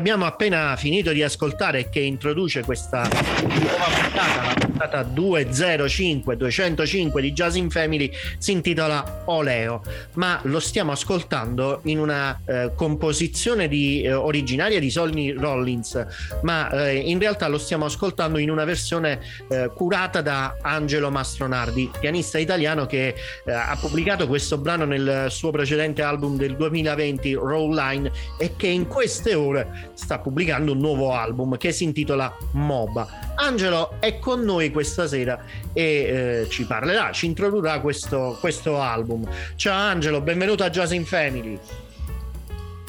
Abbiamo appena finito di ascoltare e che introduce questa nuova puntata, puntata 205, 205 di Jazz in Family, si intitola Oleo, ma lo stiamo ascoltando in una eh, composizione di, eh, originaria di Sonny Rollins, ma eh, in realtà lo stiamo ascoltando in una versione eh, curata da Angelo Mastronardi, pianista italiano che eh, ha pubblicato questo brano nel suo precedente album del 2020, Roll Line, e che in queste ore sta pubblicando un nuovo album che si intitola MOBA. Angelo è con noi questa sera e eh, ci parlerà, ci introdurrà questo, questo album. Ciao Angelo, benvenuto a Jazz in Family.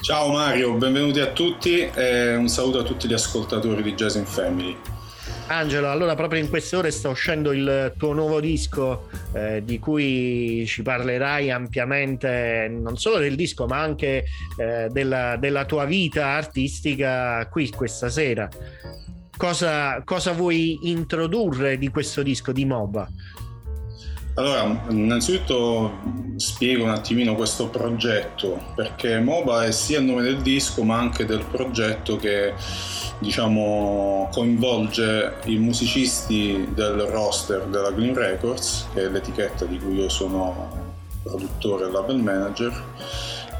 Ciao Mario, benvenuti a tutti e un saluto a tutti gli ascoltatori di Jazz in Family. Angelo, allora proprio in queste ore sta uscendo il tuo nuovo disco eh, di cui ci parlerai ampiamente non solo del disco ma anche eh, della, della, tua vita artistica qui questa sera. Cosa, cosa vuoi introdurre di questo disco di MOBA? Allora, innanzitutto spiego un attimino questo progetto, perché MOBA è sia il nome del disco ma anche del progetto che diciamo, coinvolge i musicisti del roster della Green Records, che è l'etichetta di cui io sono produttore e label manager.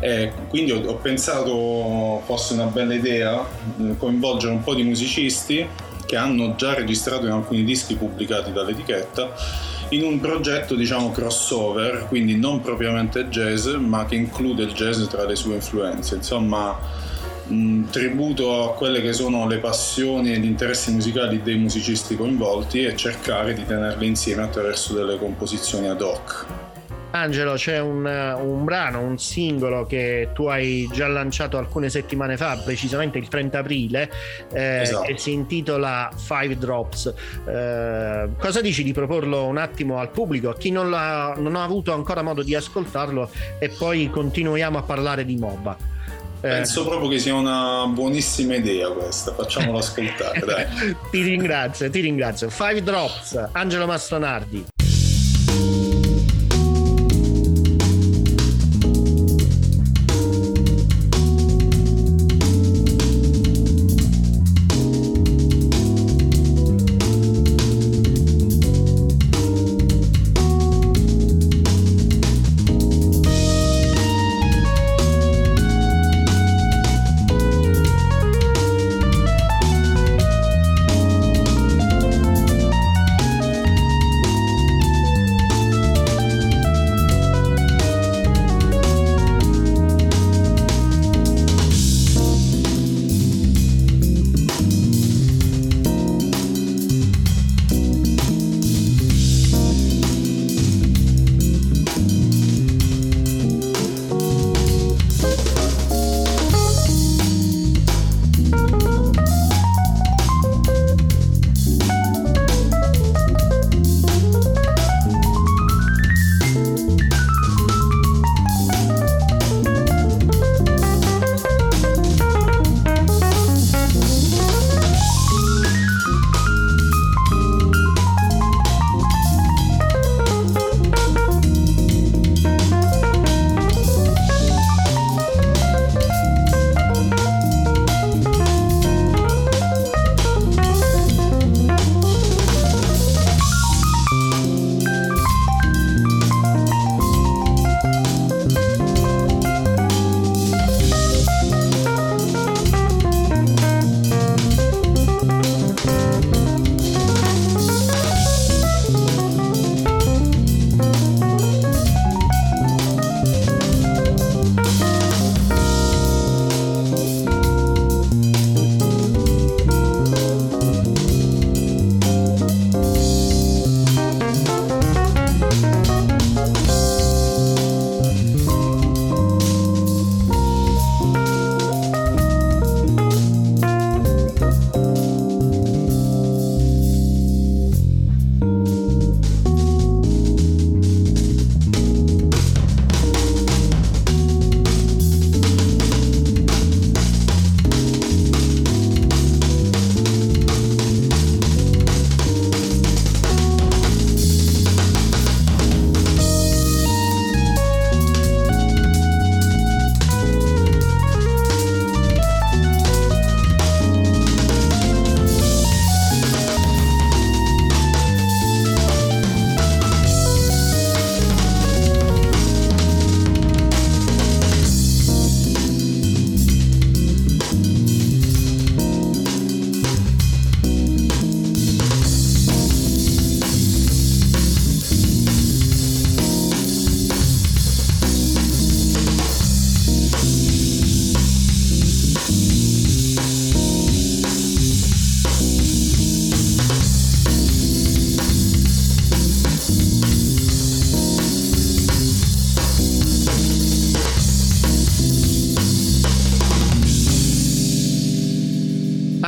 E quindi ho, ho pensato fosse una bella idea eh, coinvolgere un po' di musicisti che hanno già registrato in alcuni dischi pubblicati dall'etichetta in un progetto diciamo crossover, quindi non propriamente jazz, ma che include il jazz tra le sue influenze. Insomma, un tributo a quelle che sono le passioni e gli interessi musicali dei musicisti coinvolti e cercare di tenerle insieme attraverso delle composizioni ad hoc. Angelo, c'è un, un, brano, un singolo che tu hai già lanciato alcune settimane fa, precisamente il 30 aprile, eh, esatto. che si intitola Five Drops. Eh, cosa dici di proporlo un attimo al pubblico, a chi non, non ha avuto ancora modo di ascoltarlo e poi continuiamo a parlare di MOBA? Eh. Penso proprio che sia una buonissima idea questa, facciamolo ascoltare. ti ringrazio, ti ringrazio. Five Drops, Angelo Mastronardi.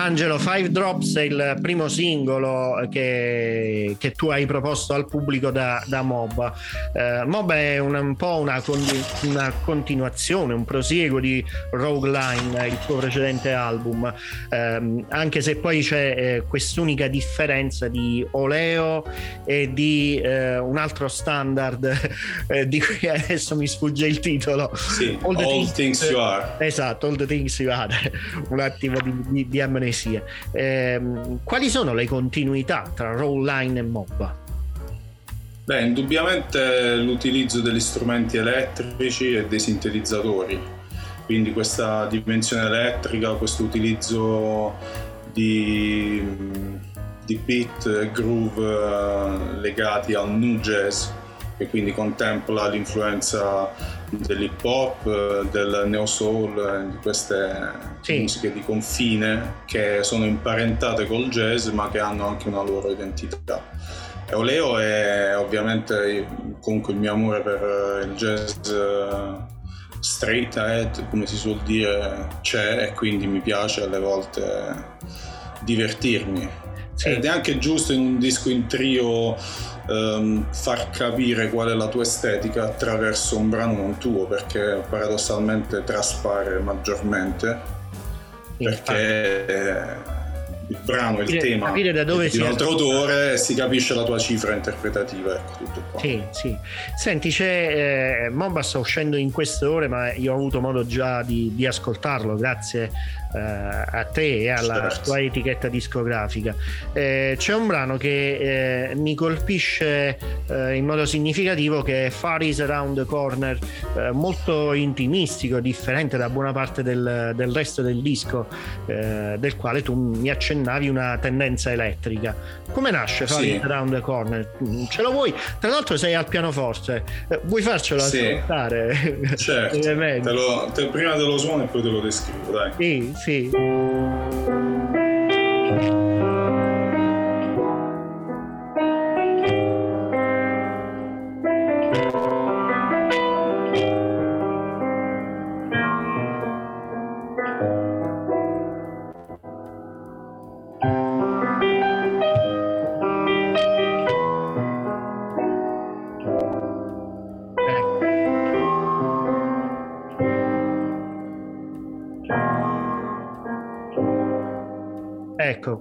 Angelo, Five Drops è il primo singolo che, che tu hai proposto al pubblico da, da MOBA. Eh, MOBA è un, un po' una, una, continuazione, un prosieguo di Rogueline, il tuo precedente album, eh, anche se poi c'è eh, quest'unica differenza di Oleo e di eh, un altro standard eh, di cui adesso mi sfugge il titolo. Sì, All, the all things, things, You Are. Esatto, All the Things You Are, un attimo di, di, di amnesia categorie. Eh, quali sono le continuità tra Line e MOBA? Beh, indubbiamente l'utilizzo degli strumenti elettrici e dei sintetizzatori, quindi questa dimensione elettrica, questo utilizzo di, di beat e groove eh, legati al new jazz che quindi contempla l'influenza dell'hip hop, del neo soul, di queste sì. musiche di confine che sono imparentate col jazz ma che hanno anche una loro identità. E Oleo è ovviamente comunque il mio amore per il jazz straight ahead, come si suol dire, c'è e quindi mi piace alle volte divertirmi. Sì. Ed è anche giusto in un disco in trio um, far capire qual è la tua estetica attraverso un brano non tuo, perché paradossalmente traspare maggiormente. Perché il brano, il tema capire da dove di un altro autore si capisce la tua cifra interpretativa. Ecco, tutto qua. Sì, sì. Senti, c'è eh, Momba sta uscendo in queste ore, ma io ho avuto modo già di, di ascoltarlo, grazie eh, a te e alla certo. tua etichetta discografica. Eh, c'è un brano che eh, mi colpisce eh, in modo significativo che è Far Is Around the Corner, eh, molto intimistico, differente da buona parte del, del resto del disco, del quale tu mi accennavi una tendenza elettrica. Come nasce Far sì. Is Around the Corner? Ce lo vuoi? Tra l'altro sei al pianoforte, vuoi farcelo sì. ascoltare? Certo, te lo, te, prima te lo suono e poi te lo descrivo, dai. Sì, Sí.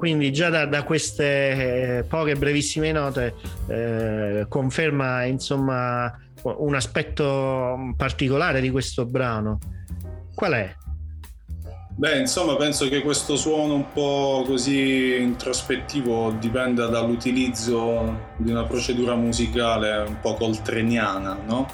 Quindi già da, da queste eh, poche brevissime note eh, conferma insomma un aspetto particolare di questo brano. Qual è? Beh, insomma, penso che questo suono un po' così introspettivo dipenda dall'utilizzo di una procedura musicale un po' coltreniana, no?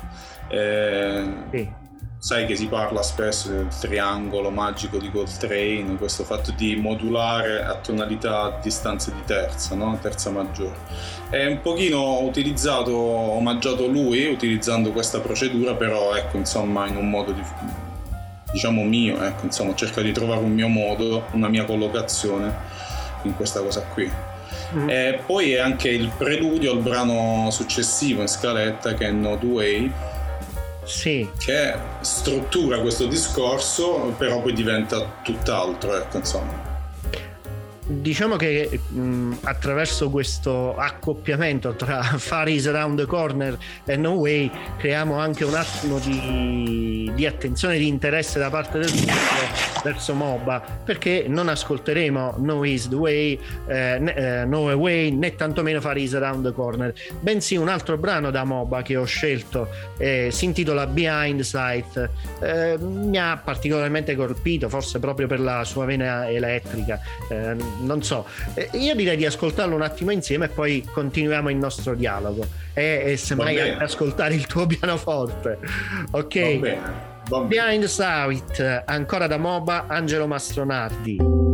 Eh, sì sai che si parla spesso del triangolo magico di Coltrane, questo fatto di modulare a tonalità a distanze di terza, no? terza maggiore. È un pochino utilizzato, omaggiato lui utilizzando questa procedura, però ecco, insomma, in un modo di, diciamo mio, ecco, insomma, cerco di trovare un mio modo, una mia collocazione in questa cosa qui. Mm. E poi è anche il preludio al brano successivo in scaletta che è No Way sì. che struttura questo discorso, però poi diventa tutt'altro, ecco, insomma. Diciamo che mh, attraverso questo accoppiamento tra Far Is Around the Corner e No Way creiamo anche un attimo di, di attenzione e di interesse da parte del pubblico verso MOBA perché non ascolteremo No Is the Way, eh, eh, No Way né tantomeno Far Is Around the Corner bensì un altro brano da MOBA che ho scelto eh, si intitola Behind Sight. Eh, mi ha particolarmente colpito forse proprio per la sua vena elettrica. Eh, non so. Eh, io direi di ascoltarlo un attimo insieme e poi continuiamo il nostro dialogo. E, e semmai anche ascoltare il tuo pianoforte. Ok. Va bene. Behind Sight, ancora da MOBA, Angelo Mastronardi.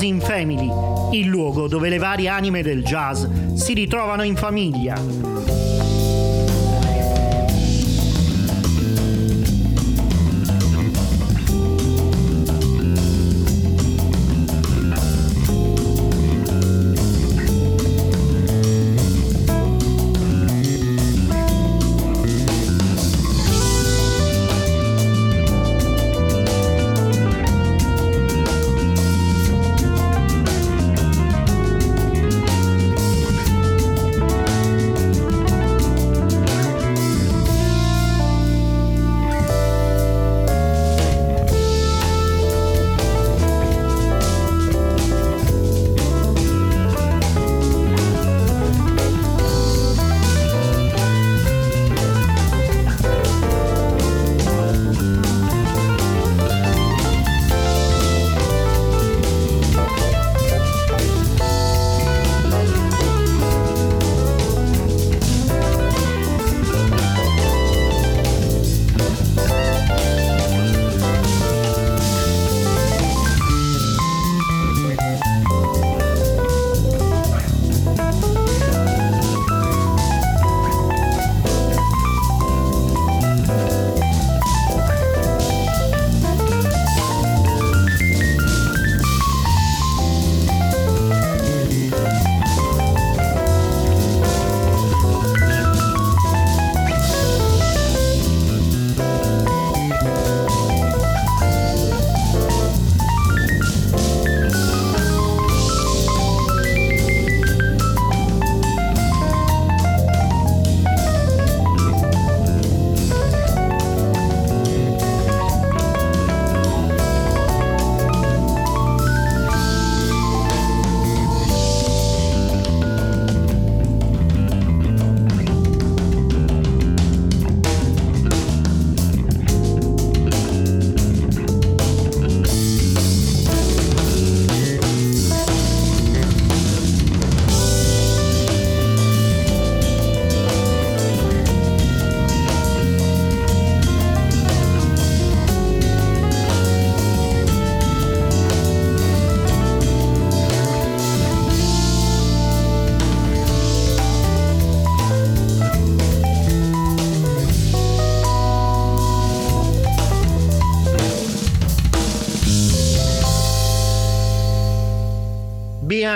Jazz in Family, il luogo dove le varie anime del jazz si ritrovano in famiglia.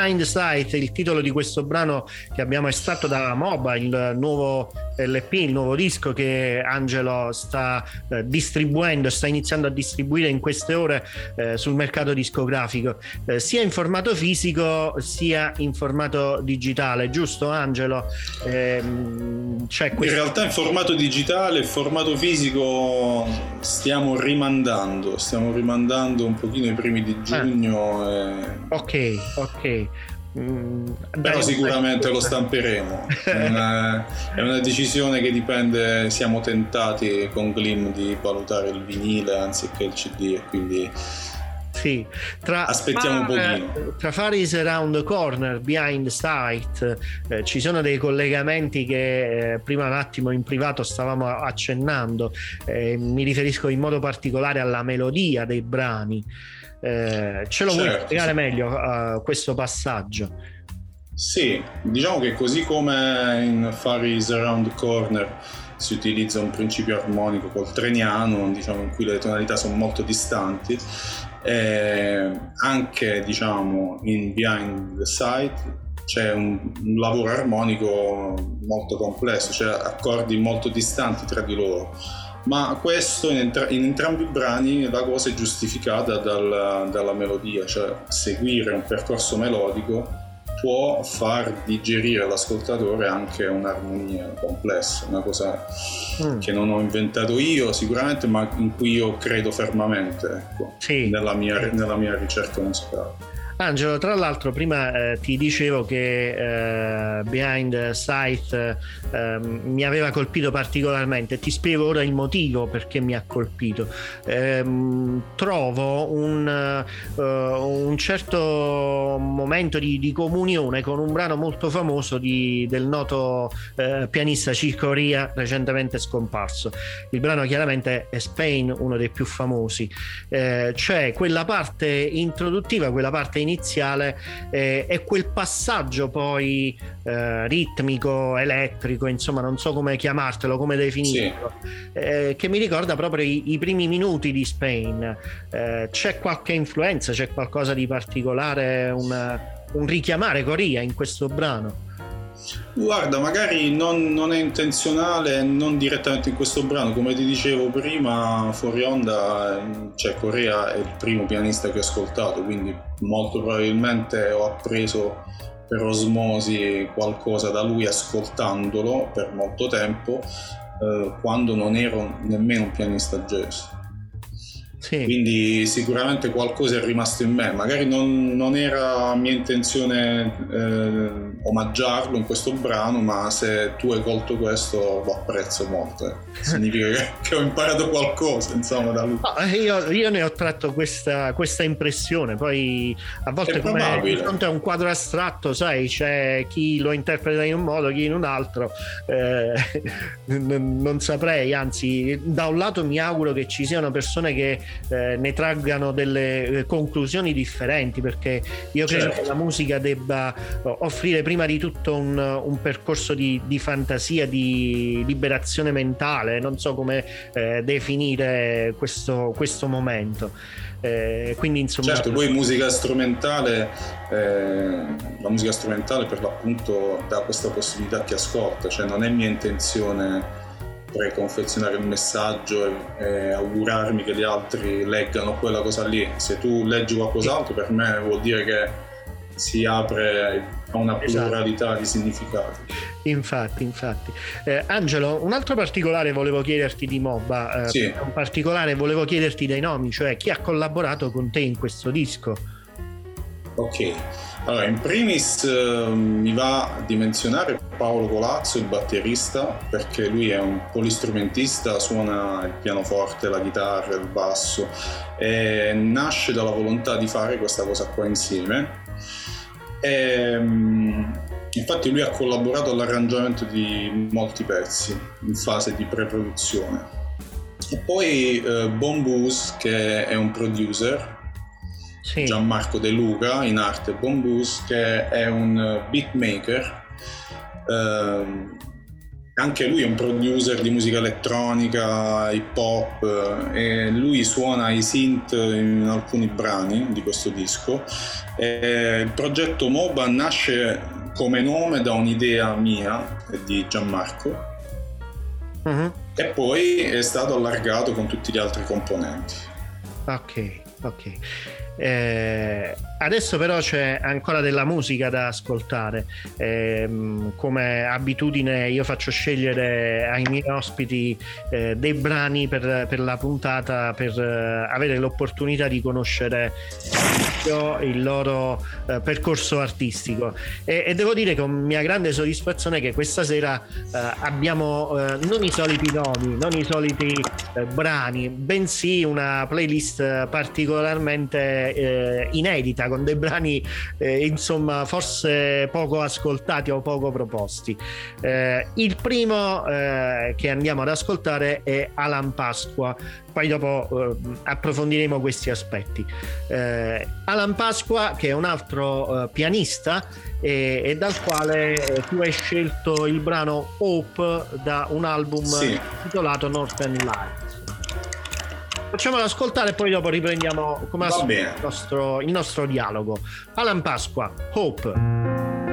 Behind Sight, il titolo di questo brano che abbiamo estratto da Moba, il nuovo LP, il nuovo disco che Angelo sta eh, distribuendo, sta iniziando a distribuire in queste ore eh, sul mercato discografico, eh, sia in formato fisico sia in formato digitale, giusto Angelo? Ehm, c'è questo... In realtà in formato digitale, in formato fisico stiamo rimandando, stiamo rimandando un pochino i primi di giugno. E... Ok, ok. Mm, Però sicuramente lo stamperemo. È una, è una, decisione che dipende, siamo tentati con Glim di valutare il vinile anziché il CD e quindi sì. Tra Aspettiamo un pochino. Tra Faris Around the Corner, Behind Sight, eh, ci sono dei collegamenti che eh, prima un attimo in privato stavamo accennando. Eh, mi riferisco in modo particolare alla melodia dei brani. Eh, ce lo certo, vuoi spiegare sì. meglio uh, questo passaggio? Sì, diciamo che così come in Far Is Around Corner si utilizza un principio armonico col treniano, diciamo, in cui le tonalità sono molto distanti, eh, anche diciamo, in Behind the Sight c'è un, un, lavoro armonico molto complesso, cioè accordi molto distanti tra di loro ma questo in, entra- in, entrambi i brani la cosa è giustificata dal, dalla melodia, cioè seguire un percorso melodico può far digerire all'ascoltatore anche un'armonia complessa, una cosa mm. che non ho inventato io sicuramente, ma in cui io credo fermamente ecco, sì. nella, mia, nella mia ricerca musicale. Angelo, tra l'altro prima eh, ti dicevo che eh, Behind Sight eh, mi aveva colpito particolarmente, ti spiego ora il motivo perché mi ha colpito. Ehm, trovo un, uh, un, certo momento di, di, comunione con un brano molto famoso di, del noto uh, pianista Cicoria recentemente scomparso. Il brano chiaramente è Spain, uno dei più famosi, cioè quella parte introduttiva, quella parte iniziale eh, e quel passaggio poi eh, ritmico, elettrico, insomma non so come chiamartelo, come definirlo, sì. eh, che mi ricorda proprio i, i primi minuti di Spain. Eh, c'è qualche influenza, c'è qualcosa di particolare, una, un richiamare Coria in questo brano? Guarda, magari non, non, è intenzionale, non direttamente in questo brano, come ti dicevo prima, fuori onda, cioè Corea è il primo pianista che ho ascoltato, quindi molto probabilmente ho appreso per osmosi qualcosa da lui ascoltandolo per molto tempo, eh, quando non ero nemmeno un pianista jazz. Sì. Quindi sicuramente qualcosa è rimasto in me. Magari non, non era mia intenzione eh, omaggiarlo in questo brano, ma se tu hai colto questo lo apprezzo molto. Eh. Significa che, che, ho imparato qualcosa, insomma, da lui. No, io, io, ne ho tratto questa, questa impressione. Poi a volte come di fronte a un quadro astratto, sai, c'è chi lo interpreta in un modo, chi in un altro. Eh, non, non saprei, anzi, da un lato mi auguro che ci siano persone che eh, ne traggano delle eh, conclusioni differenti perché io credo certo. che la musica debba eh, offrire prima di tutto un, un percorso di, di, fantasia, di liberazione mentale, non so come eh, definire questo, questo momento. Eh, quindi insomma certo poi musica strumentale eh, la musica strumentale per l'appunto dà questa possibilità a chi ascolta cioè non è mia intenzione preconfezionare il messaggio e, e, augurarmi che gli altri leggano quella cosa lì. Se tu leggi qualcos'altro, per me vuol dire che si apre a una esatto. pluralità esatto. di significati. Infatti, infatti. Eh, Angelo, un altro particolare volevo chiederti di Mobba, eh, sì. un particolare volevo chiederti dei nomi, cioè chi ha collaborato con te in questo disco. Ok, allora in primis eh, mi va di menzionare Paolo Colazzo, il batterista, perché lui è un polistrumentista, suona il pianoforte, la chitarra, il basso e nasce dalla volontà di fare questa cosa qua insieme. E, um, infatti lui ha collaborato all'arrangiamento di molti pezzi in fase di pre-produzione. E poi eh, Bombus, che è un producer, sì. Gianmarco De Luca in arte Bombus che è un beatmaker eh, anche lui è un producer di musica elettronica, hip hop e lui suona i synth in alcuni brani di questo disco. E il progetto MOBA nasce come nome da un'idea mia e di Gianmarco uh-huh. e poi è stato allargato con tutti gli altri componenti. Ok, ok. Eh, adesso però c'è ancora della musica da ascoltare. Eh, come abitudine io faccio scegliere ai miei ospiti eh, dei brani per, per, la puntata per eh, avere l'opportunità di conoscere il loro eh, percorso artistico. E, e, devo dire con mia grande soddisfazione che questa sera eh, abbiamo non i soliti nomi, non i soliti brani, bensì una playlist particolarmente eh, inedita con dei brani eh, insomma forse poco ascoltati o poco proposti. Eh, il primo eh, che andiamo ad ascoltare è Alan Pasqua, poi dopo eh, approfondiremo questi aspetti. Eh, Alan Pasqua che è un altro pianista e, e, dal quale tu hai scelto il brano Hope da un album sì. titolato Northern Light. Facciamolo ascoltare e poi dopo riprendiamo come al il nostro, il nostro dialogo. Alan Pasqua, Hope.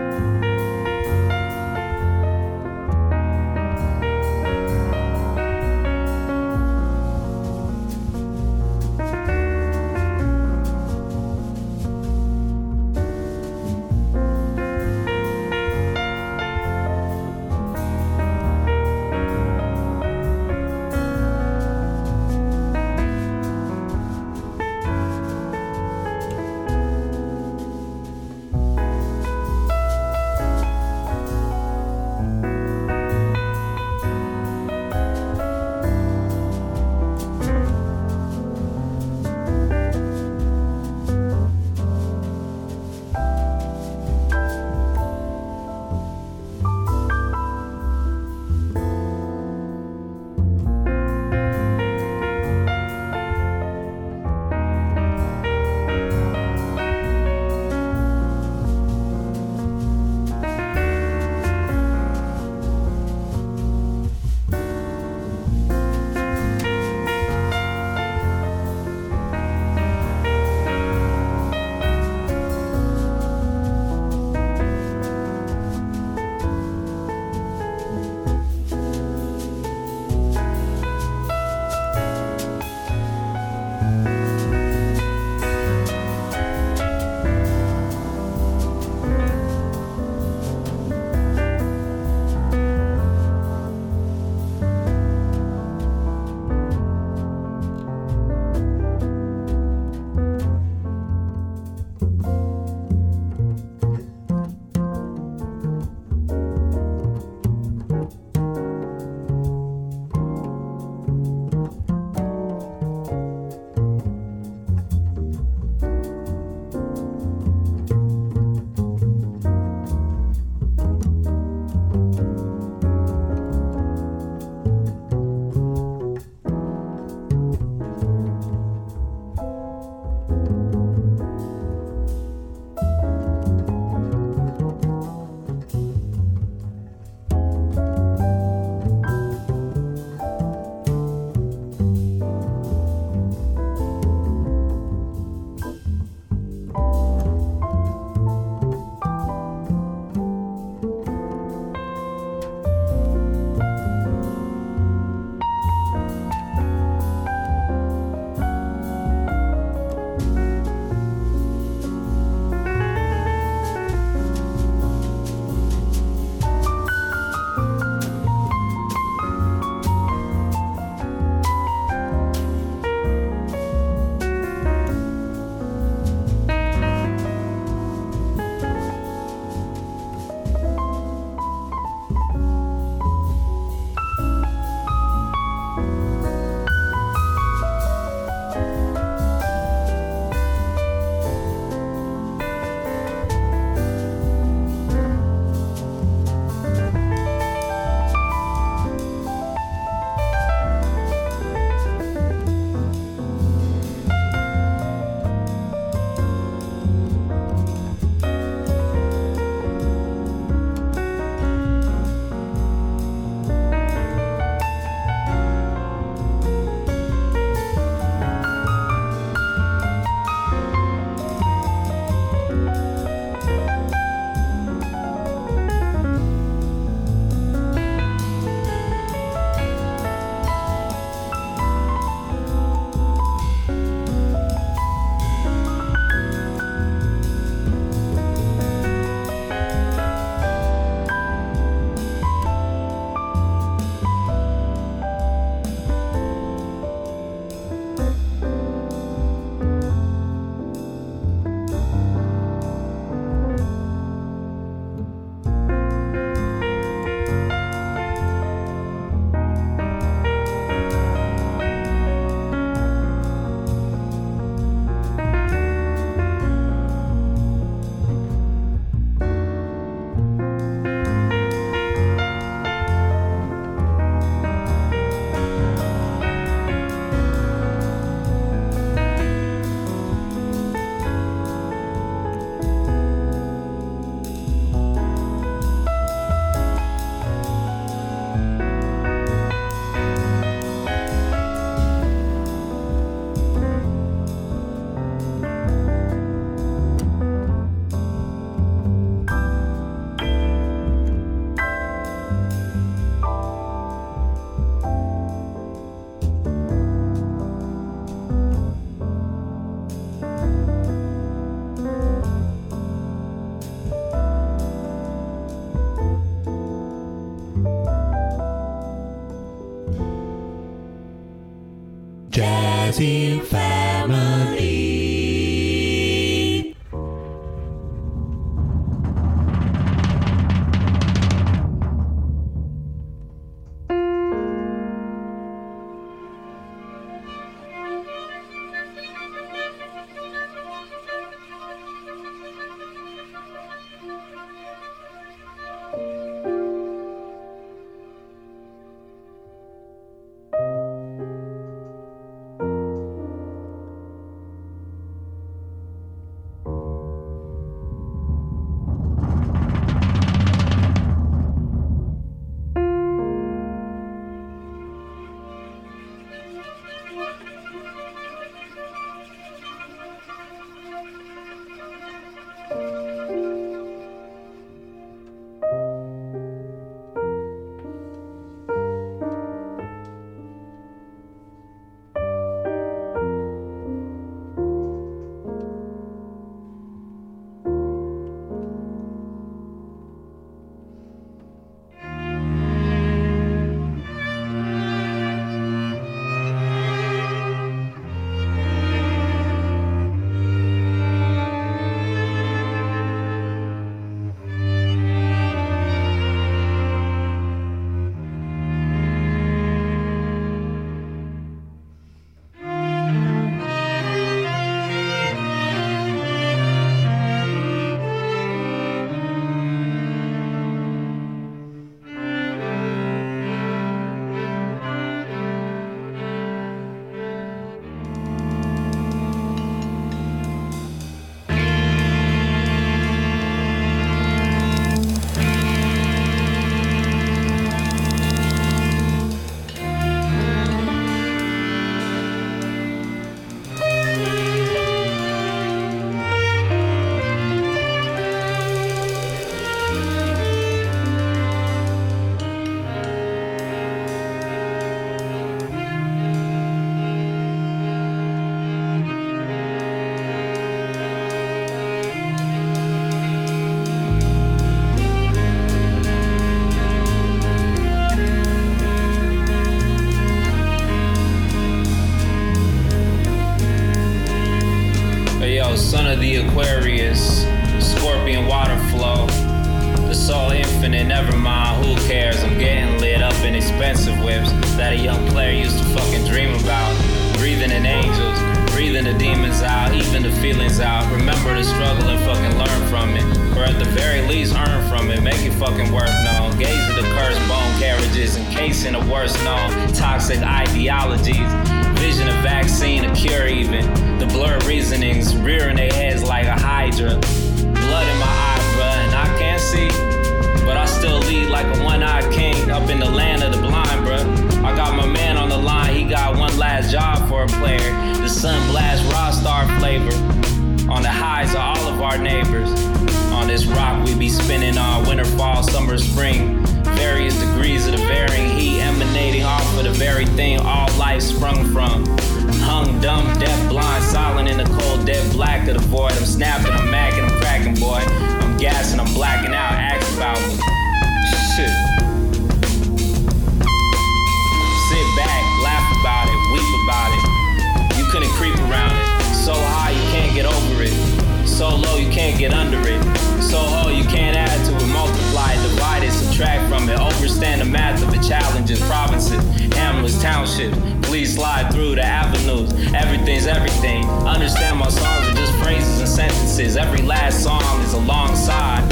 so whole you can't add to it. Multiply, divide it, subtract from it. Overstand the math of the challenges, provinces, hamlets, townships. Please slide through the avenues. Everything's everything. Understand my songs are just phrases and sentences. Every last song is alongside.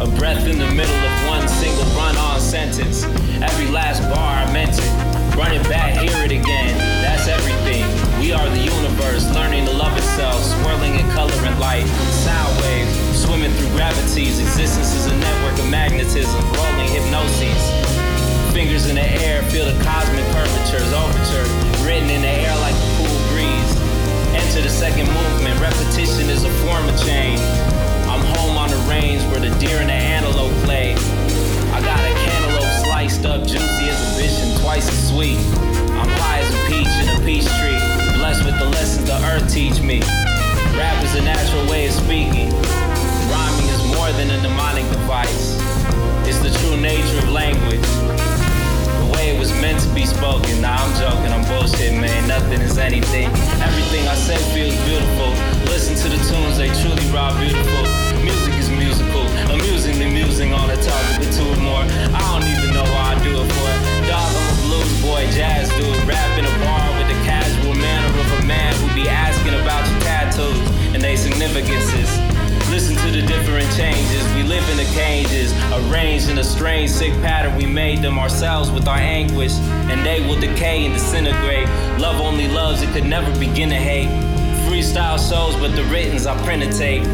A breath in the middle of one single run on sentence. Every last bar I meant it. Run it back, hear it again. That's everything. We are the universe, learning to love itself, swirling in color and light. Sound waves, swimming through gravities. Existence is a network of magnetism, rolling hypnosis. Fingers in the air, feel the cosmic curvatures, overture, written in the air like a cool breeze. Enter the second movement, repetition is a form of change. I'm home on the range where the deer and the antelope play. I got a cantaloupe sliced up, juicy as a vision, twice as sweet. I'm high as a peach in a peach tree blessed with the lessons the earth teach me. Rap is a natural way of speaking. Rhyming is more than a mnemonic device. It's the true nature of language. The way it was meant to be spoken. Nah, I'm joking, I'm bullshitting, man. Nothing is anything. Everything I say feels beautiful. Listen to the tunes, they truly raw beautiful. Music is musical. Amusing, amusing on the topic of two or more. I don't even know why I do it for. Dog, I'm a blues boy, jazz dude, rap in a bar man who be asking about your tattoos and their significances. Listen to the different changes. We live in the cages, arranged in a strange, sick pattern. We made them ourselves with our anguish, and they will decay and disintegrate. Love only loves, it could never begin to hate. Freestyle shows, but the writtens I print a tape.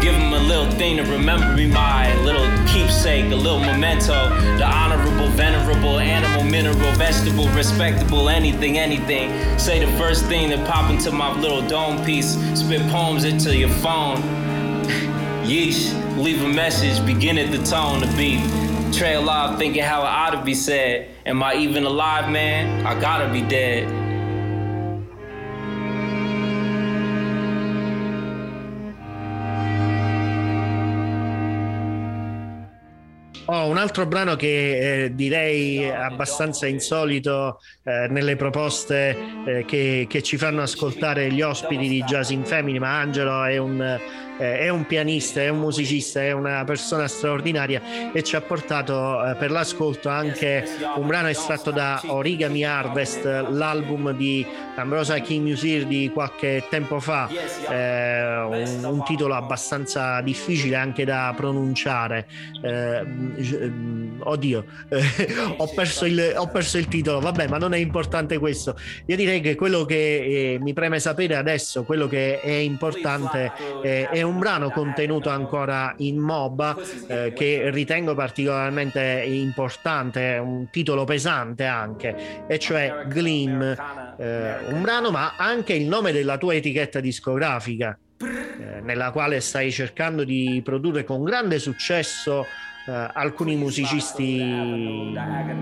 Give them a little thing to remember me by, a little keepsake, a little memento. The honorable, venerable, animal, mineral, vegetable, respectable, anything, anything. Say the first thing that pop into my little dome piece. Spit poems into your phone. Yeesh, leave a message, begin at the tone, the beat. Trail off thinking how it ought to be said. Am I even alive, man? I gotta be dead. Oh, un altro brano che eh, direi abbastanza insolito eh, nelle proposte eh, che, che, ci fanno ascoltare gli ospiti di Jazz in Family, ma Angelo è un eh, è un pianista, è un musicista, è una persona straordinaria e ci ha portato eh, per l'ascolto anche un brano estratto da Origami Harvest, l'album di Ambrosia King Musir di qualche tempo fa, eh, un, un, titolo abbastanza difficile anche da pronunciare. Eh, oddio, ho, perso il, ho, perso il, titolo, vabbè, ma non è importante questo. Io direi che quello che eh, mi preme sapere adesso, quello che è importante eh, è un un brano contenuto ancora in MOBA eh, che ritengo particolarmente importante, un titolo pesante anche, e cioè Gleam, eh, un brano ma anche il nome della tua etichetta discografica, eh, nella quale stai cercando di produrre con grande successo Uh, alcuni musicisti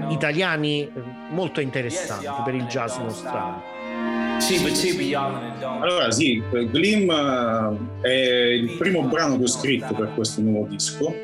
italiani eh, molto interessanti per il jazz nostrano. Allora sì, Glim eh, è il primo brano che ho scritto per questo nuovo disco.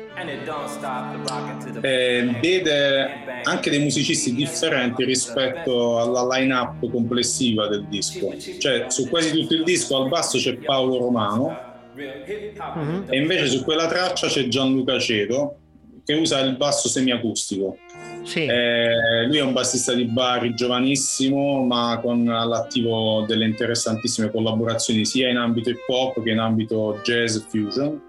E vede anche dei musicisti differenti rispetto alla line-up complessiva del disco. Cioè, su quasi tutto il disco al basso c'è Paolo Romano mm-hmm. e invece su quella traccia c'è Gianluca Ceto che usa il basso semiacustico. Sì. Eh, lui è un bassista di Bari giovanissimo, ma con all'attivo delle interessantissime collaborazioni sia in ambito hip hop che in ambito jazz fusion.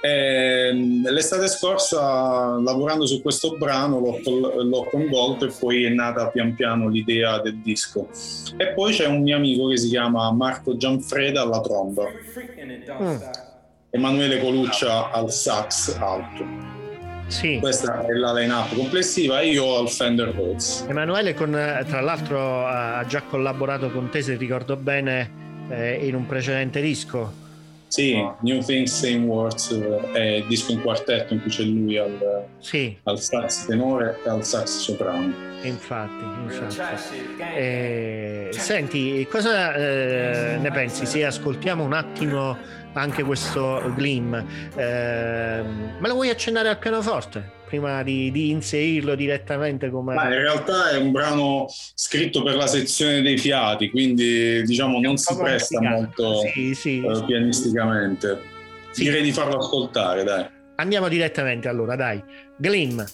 Eh, l'estate scorsa, lavorando su questo brano, l'ho, l'ho, coinvolto e poi è nata pian piano l'idea del disco. E poi c'è un mio amico che si chiama Marco Gianfreda alla tromba, mm. Emanuele Coluccia al sax alto. Sì. Questa è la line-up complessiva e io ho il Fender Rhodes. Emanuele, con, tra l'altro, ha già collaborato con te, se ricordo bene, eh, in un precedente disco. Sì, New Things, Same Words è il disco in quartetto in cui c'è lui al, sì. al sax tenore e al sax soprano. Infatti, infatti. Eh, senti, cosa eh, ne pensi se ascoltiamo un attimo anche questo Gleam. Eh, me lo vuoi accennare al pianoforte? prima di, di, inserirlo direttamente come... Ma in realtà è un brano scritto per la sezione dei fiati, quindi diciamo non si presta molto sì, sì, uh, pianisticamente. Sì. Direi di farlo ascoltare, dai. Andiamo direttamente allora, dai. Gleam.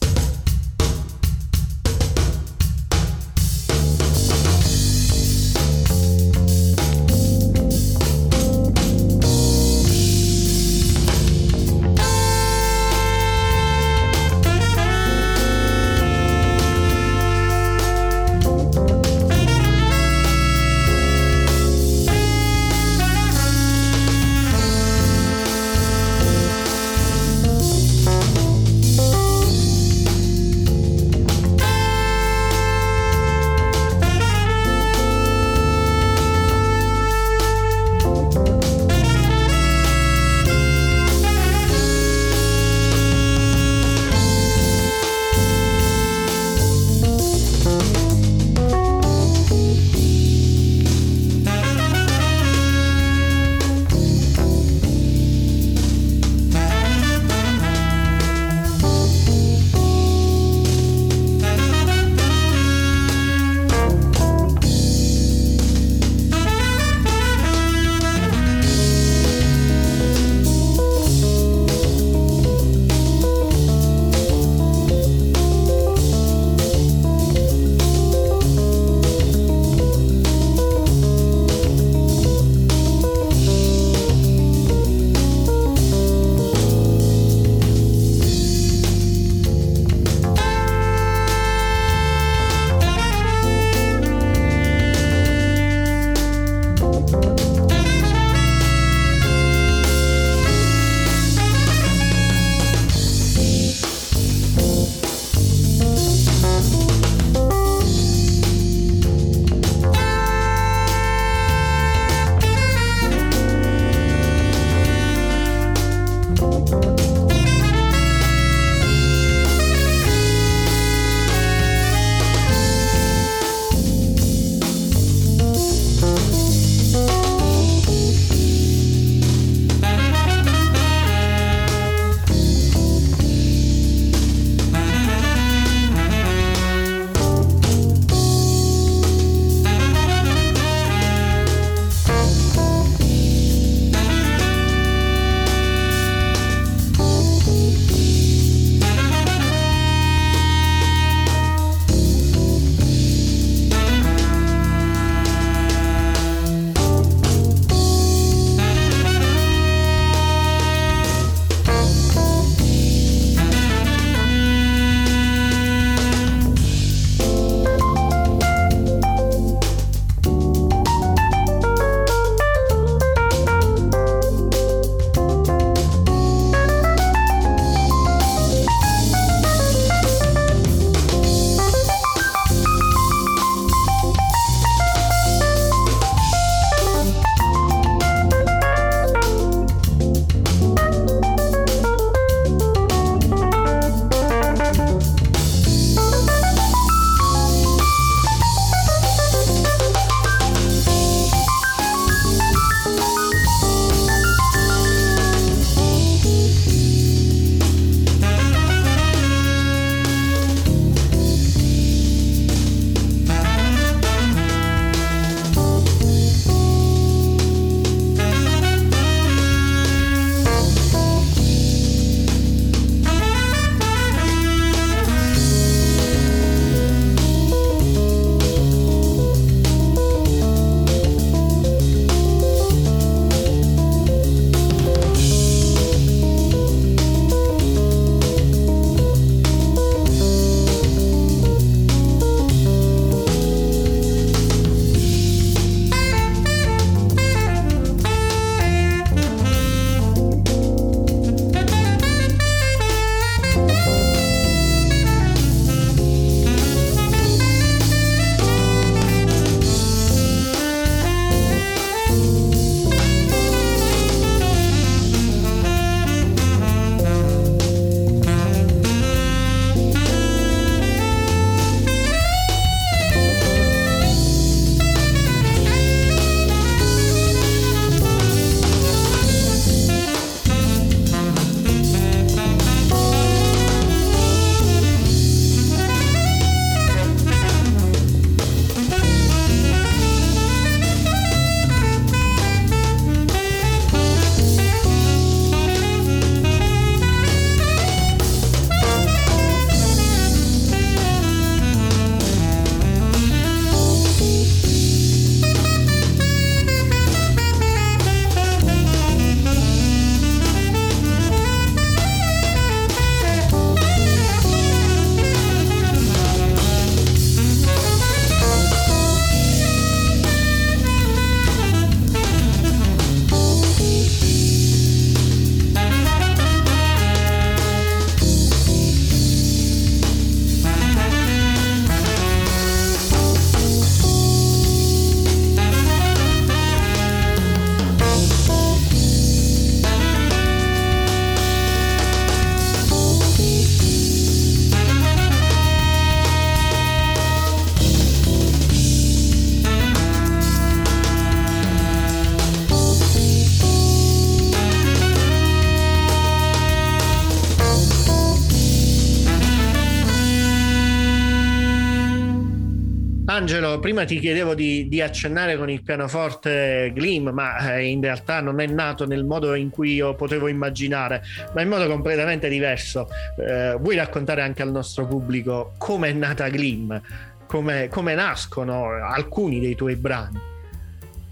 Prima ti chiedevo di, di, accennare con il pianoforte Glim, ma eh, in realtà non è nato nel modo in cui io potevo immaginare, ma in modo completamente diverso. Eh, vuoi raccontare anche al nostro pubblico come è nata Glim? Come, come nascono alcuni dei tuoi brani?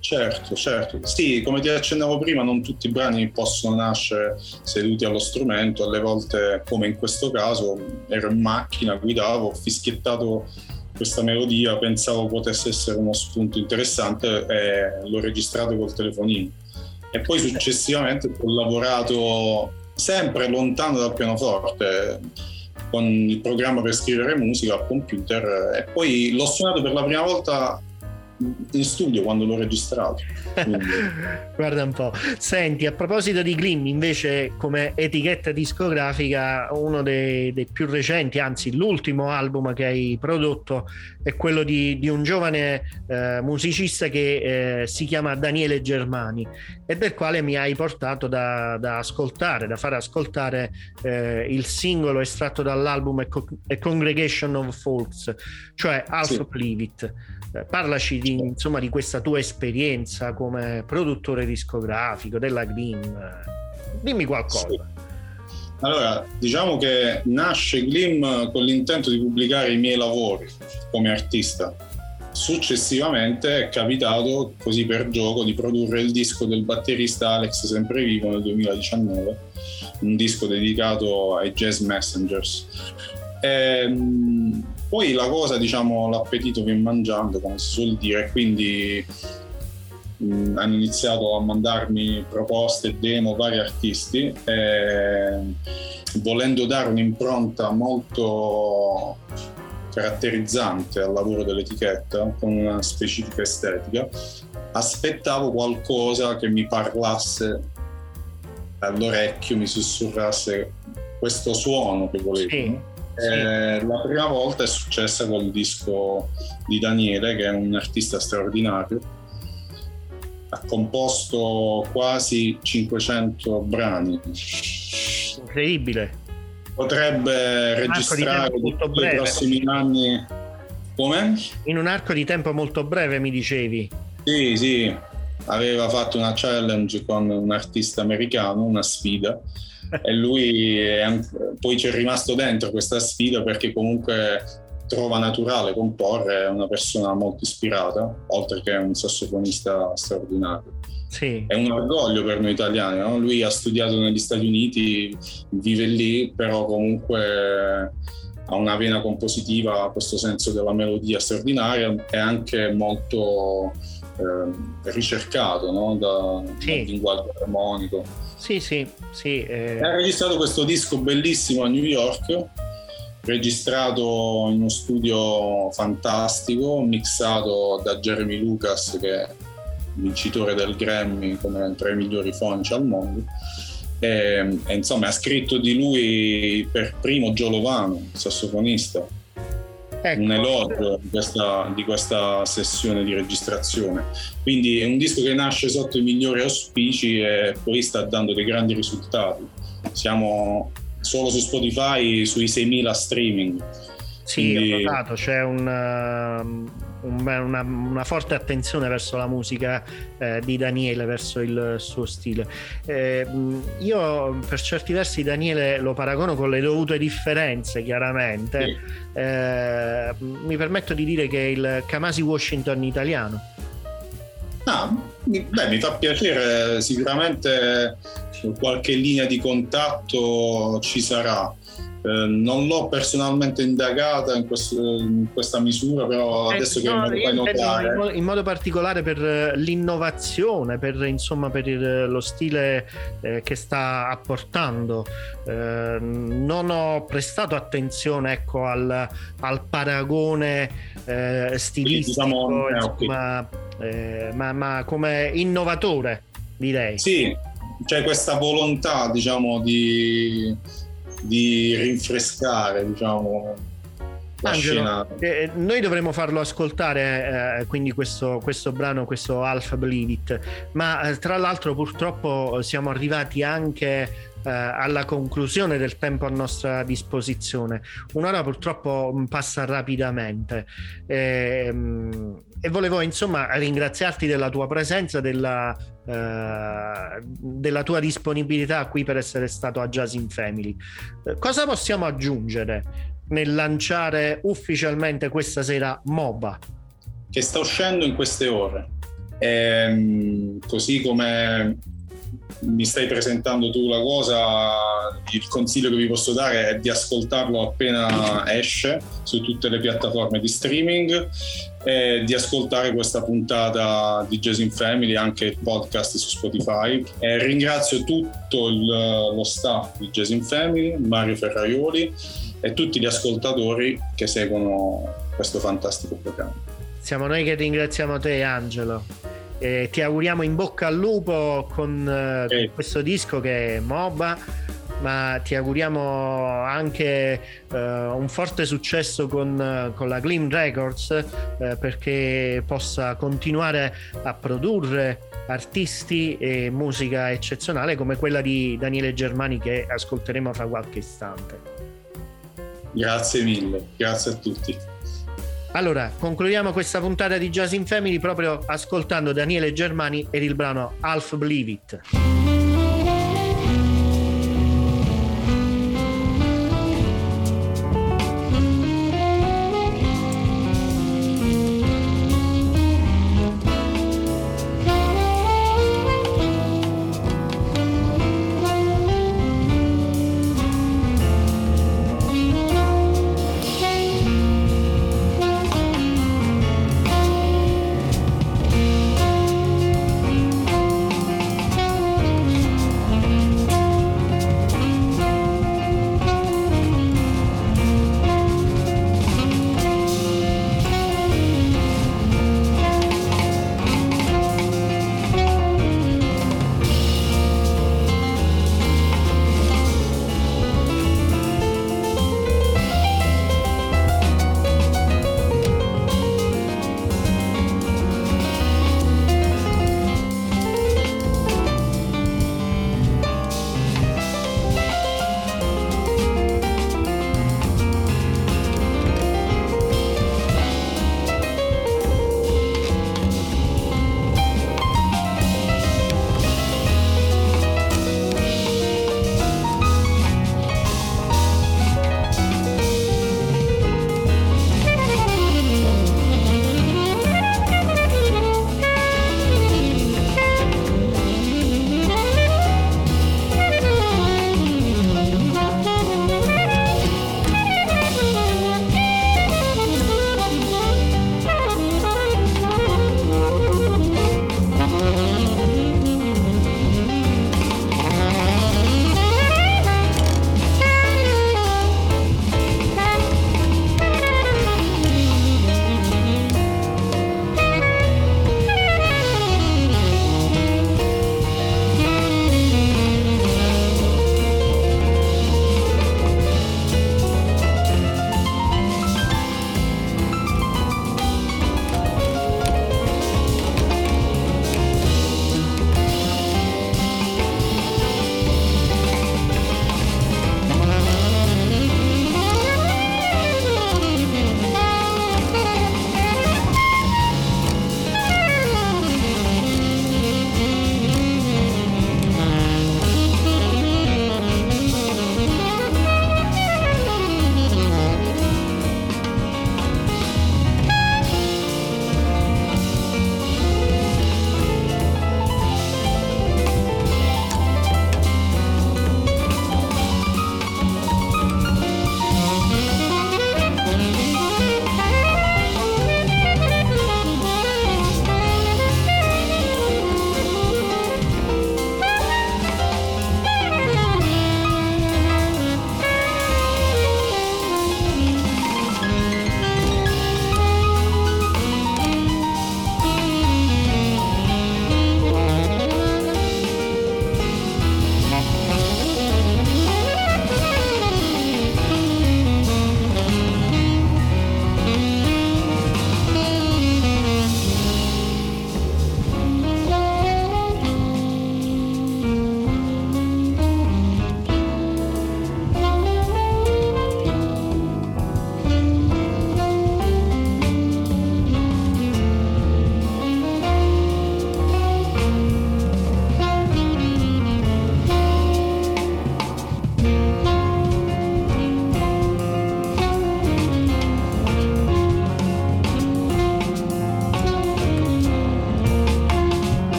Certo, certo. Sì, come ti accennavo prima, non tutti i brani possono nascere seduti allo strumento, alle volte, come in questo caso, ero in macchina, guidavo, ho fischiettato questa melodia, pensavo potesse essere uno spunto interessante e l'ho registrato col telefonino. E poi successivamente ho lavorato sempre lontano dal pianoforte con il programma per scrivere musica al computer e poi l'ho suonato per la prima volta in studio quando l'ho registrato. Guarda un po'. Senti, a proposito di Glim, invece, come etichetta discografica, uno dei, dei più recenti, anzi l'ultimo album che hai prodotto è quello di, di un giovane eh, musicista che eh, si chiama Daniele Germani e del quale mi hai portato da, da ascoltare, da fare ascoltare eh, il singolo estratto dall'album A Congregation of Folks, cioè Half sì. Leave It. Eh, parlaci di, insomma, di questa tua esperienza come produttore discografico della Glim. Dimmi qualcosa. Sì. Allora, diciamo che nasce Glim con l'intento di pubblicare i miei lavori come artista. Successivamente è capitato, così per gioco, di produrre il disco del batterista Alex Semprevivo nel 2019, un disco dedicato ai Jazz Messengers. Ehm, poi la cosa, diciamo, l'appetito viene mangiando, come si suol dire, quindi mh, mm, hanno iniziato a mandarmi proposte, demo, vari artisti, e, volendo dare un'impronta molto caratterizzante al lavoro dell'etichetta, con una specifica estetica, aspettavo qualcosa che mi parlasse all'orecchio, mi sussurrasse questo suono che volevo. Sì eh, la prima volta è successa col disco di Daniele, che è un artista straordinario. Ha composto quasi 500 brani. Incredibile. Potrebbe registrare nei prossimi anni. Come? In un arco di tempo molto breve, mi dicevi. Sì, sì. Aveva fatto una challenge con un artista americano, una sfida e lui è, poi ci è rimasto dentro questa sfida perché comunque trova naturale comporre, è una persona molto ispirata, oltre che un sassofonista straordinario. Sì. È un orgoglio per noi italiani, no? lui ha studiato negli Stati Uniti, vive lì, però comunque ha una vena compositiva, questo senso della melodia straordinaria e anche molto eh, ricercato no? da, sì. dal linguaggio armonico. Sì, sì, sì. Eh... Ha registrato questo disco bellissimo a New York, registrato in uno studio fantastico, mixato da Jeremy Lucas, che è vincitore del Grammy come tra i migliori fonici al mondo. E, e, insomma ha scritto di lui per primo Giolovano, sassofonista ecco. un elogio di questa, di questa, sessione di registrazione. Quindi è un disco che nasce sotto i migliori auspici e poi sta dando dei grandi risultati. Siamo solo su Spotify sui 6.000 streaming. Sì, Quindi... ho notato, c'è un... Uh una, una, forte attenzione verso la musica eh, di Daniele, verso il suo stile. Eh, io per certi versi Daniele lo paragono con le dovute differenze, chiaramente. Sì. Eh, mi permetto di dire che è il Kamasi Washington italiano. Ah, beh, mi fa piacere, sicuramente qualche linea di contatto ci sarà. Eh, non l'ho personalmente indagata in, questo, in questa misura, però eh, adesso no, che me lo fai notare... In modo, in modo, particolare per eh, l'innovazione, per, insomma, per il, lo stile eh, che sta apportando. Eh, non ho prestato attenzione ecco, al, al paragone eh, stilistico, diciamo, insomma, okay. ma, ma come innovatore, direi. Sì, c'è questa volontà, diciamo, di di rinfrescare diciamo, Angelo, eh, noi dovremmo farlo ascoltare eh, quindi questo, questo, brano, questo Alpha Believe It, ma eh, tra l'altro purtroppo siamo arrivati anche eh, alla conclusione del tempo a nostra disposizione. Un'ora purtroppo mm, passa rapidamente e, ehm, e volevo insomma ringraziarti della tua presenza, della, eh, della tua disponibilità qui per essere stato a Jazz in Family. Eh, cosa possiamo aggiungere nel lanciare ufficialmente questa sera MOBA? Che sta uscendo in queste ore. E, ehm, così come mi stai presentando tu la cosa, il consiglio che vi posso dare è di ascoltarlo appena esce su tutte le piattaforme di streaming e di ascoltare questa puntata di Jazz in Family, anche il podcast su Spotify. E ringrazio tutto il, lo staff di Jazz in Family, Mario Ferraioli e tutti gli ascoltatori che seguono questo fantastico programma. Siamo noi che ringraziamo te Angelo. E ti auguriamo in bocca al lupo con, eh, con questo disco che è MOBA ma ti auguriamo anche uh, un forte successo con, con la Glim Records uh, perché possa continuare a produrre artisti e musica eccezionale come quella di Daniele Germani che ascolteremo fra qualche istante. Grazie mille, grazie a tutti. Allora, concludiamo questa puntata di Jazz in Family proprio ascoltando Daniele Germani ed il brano Half Believe It.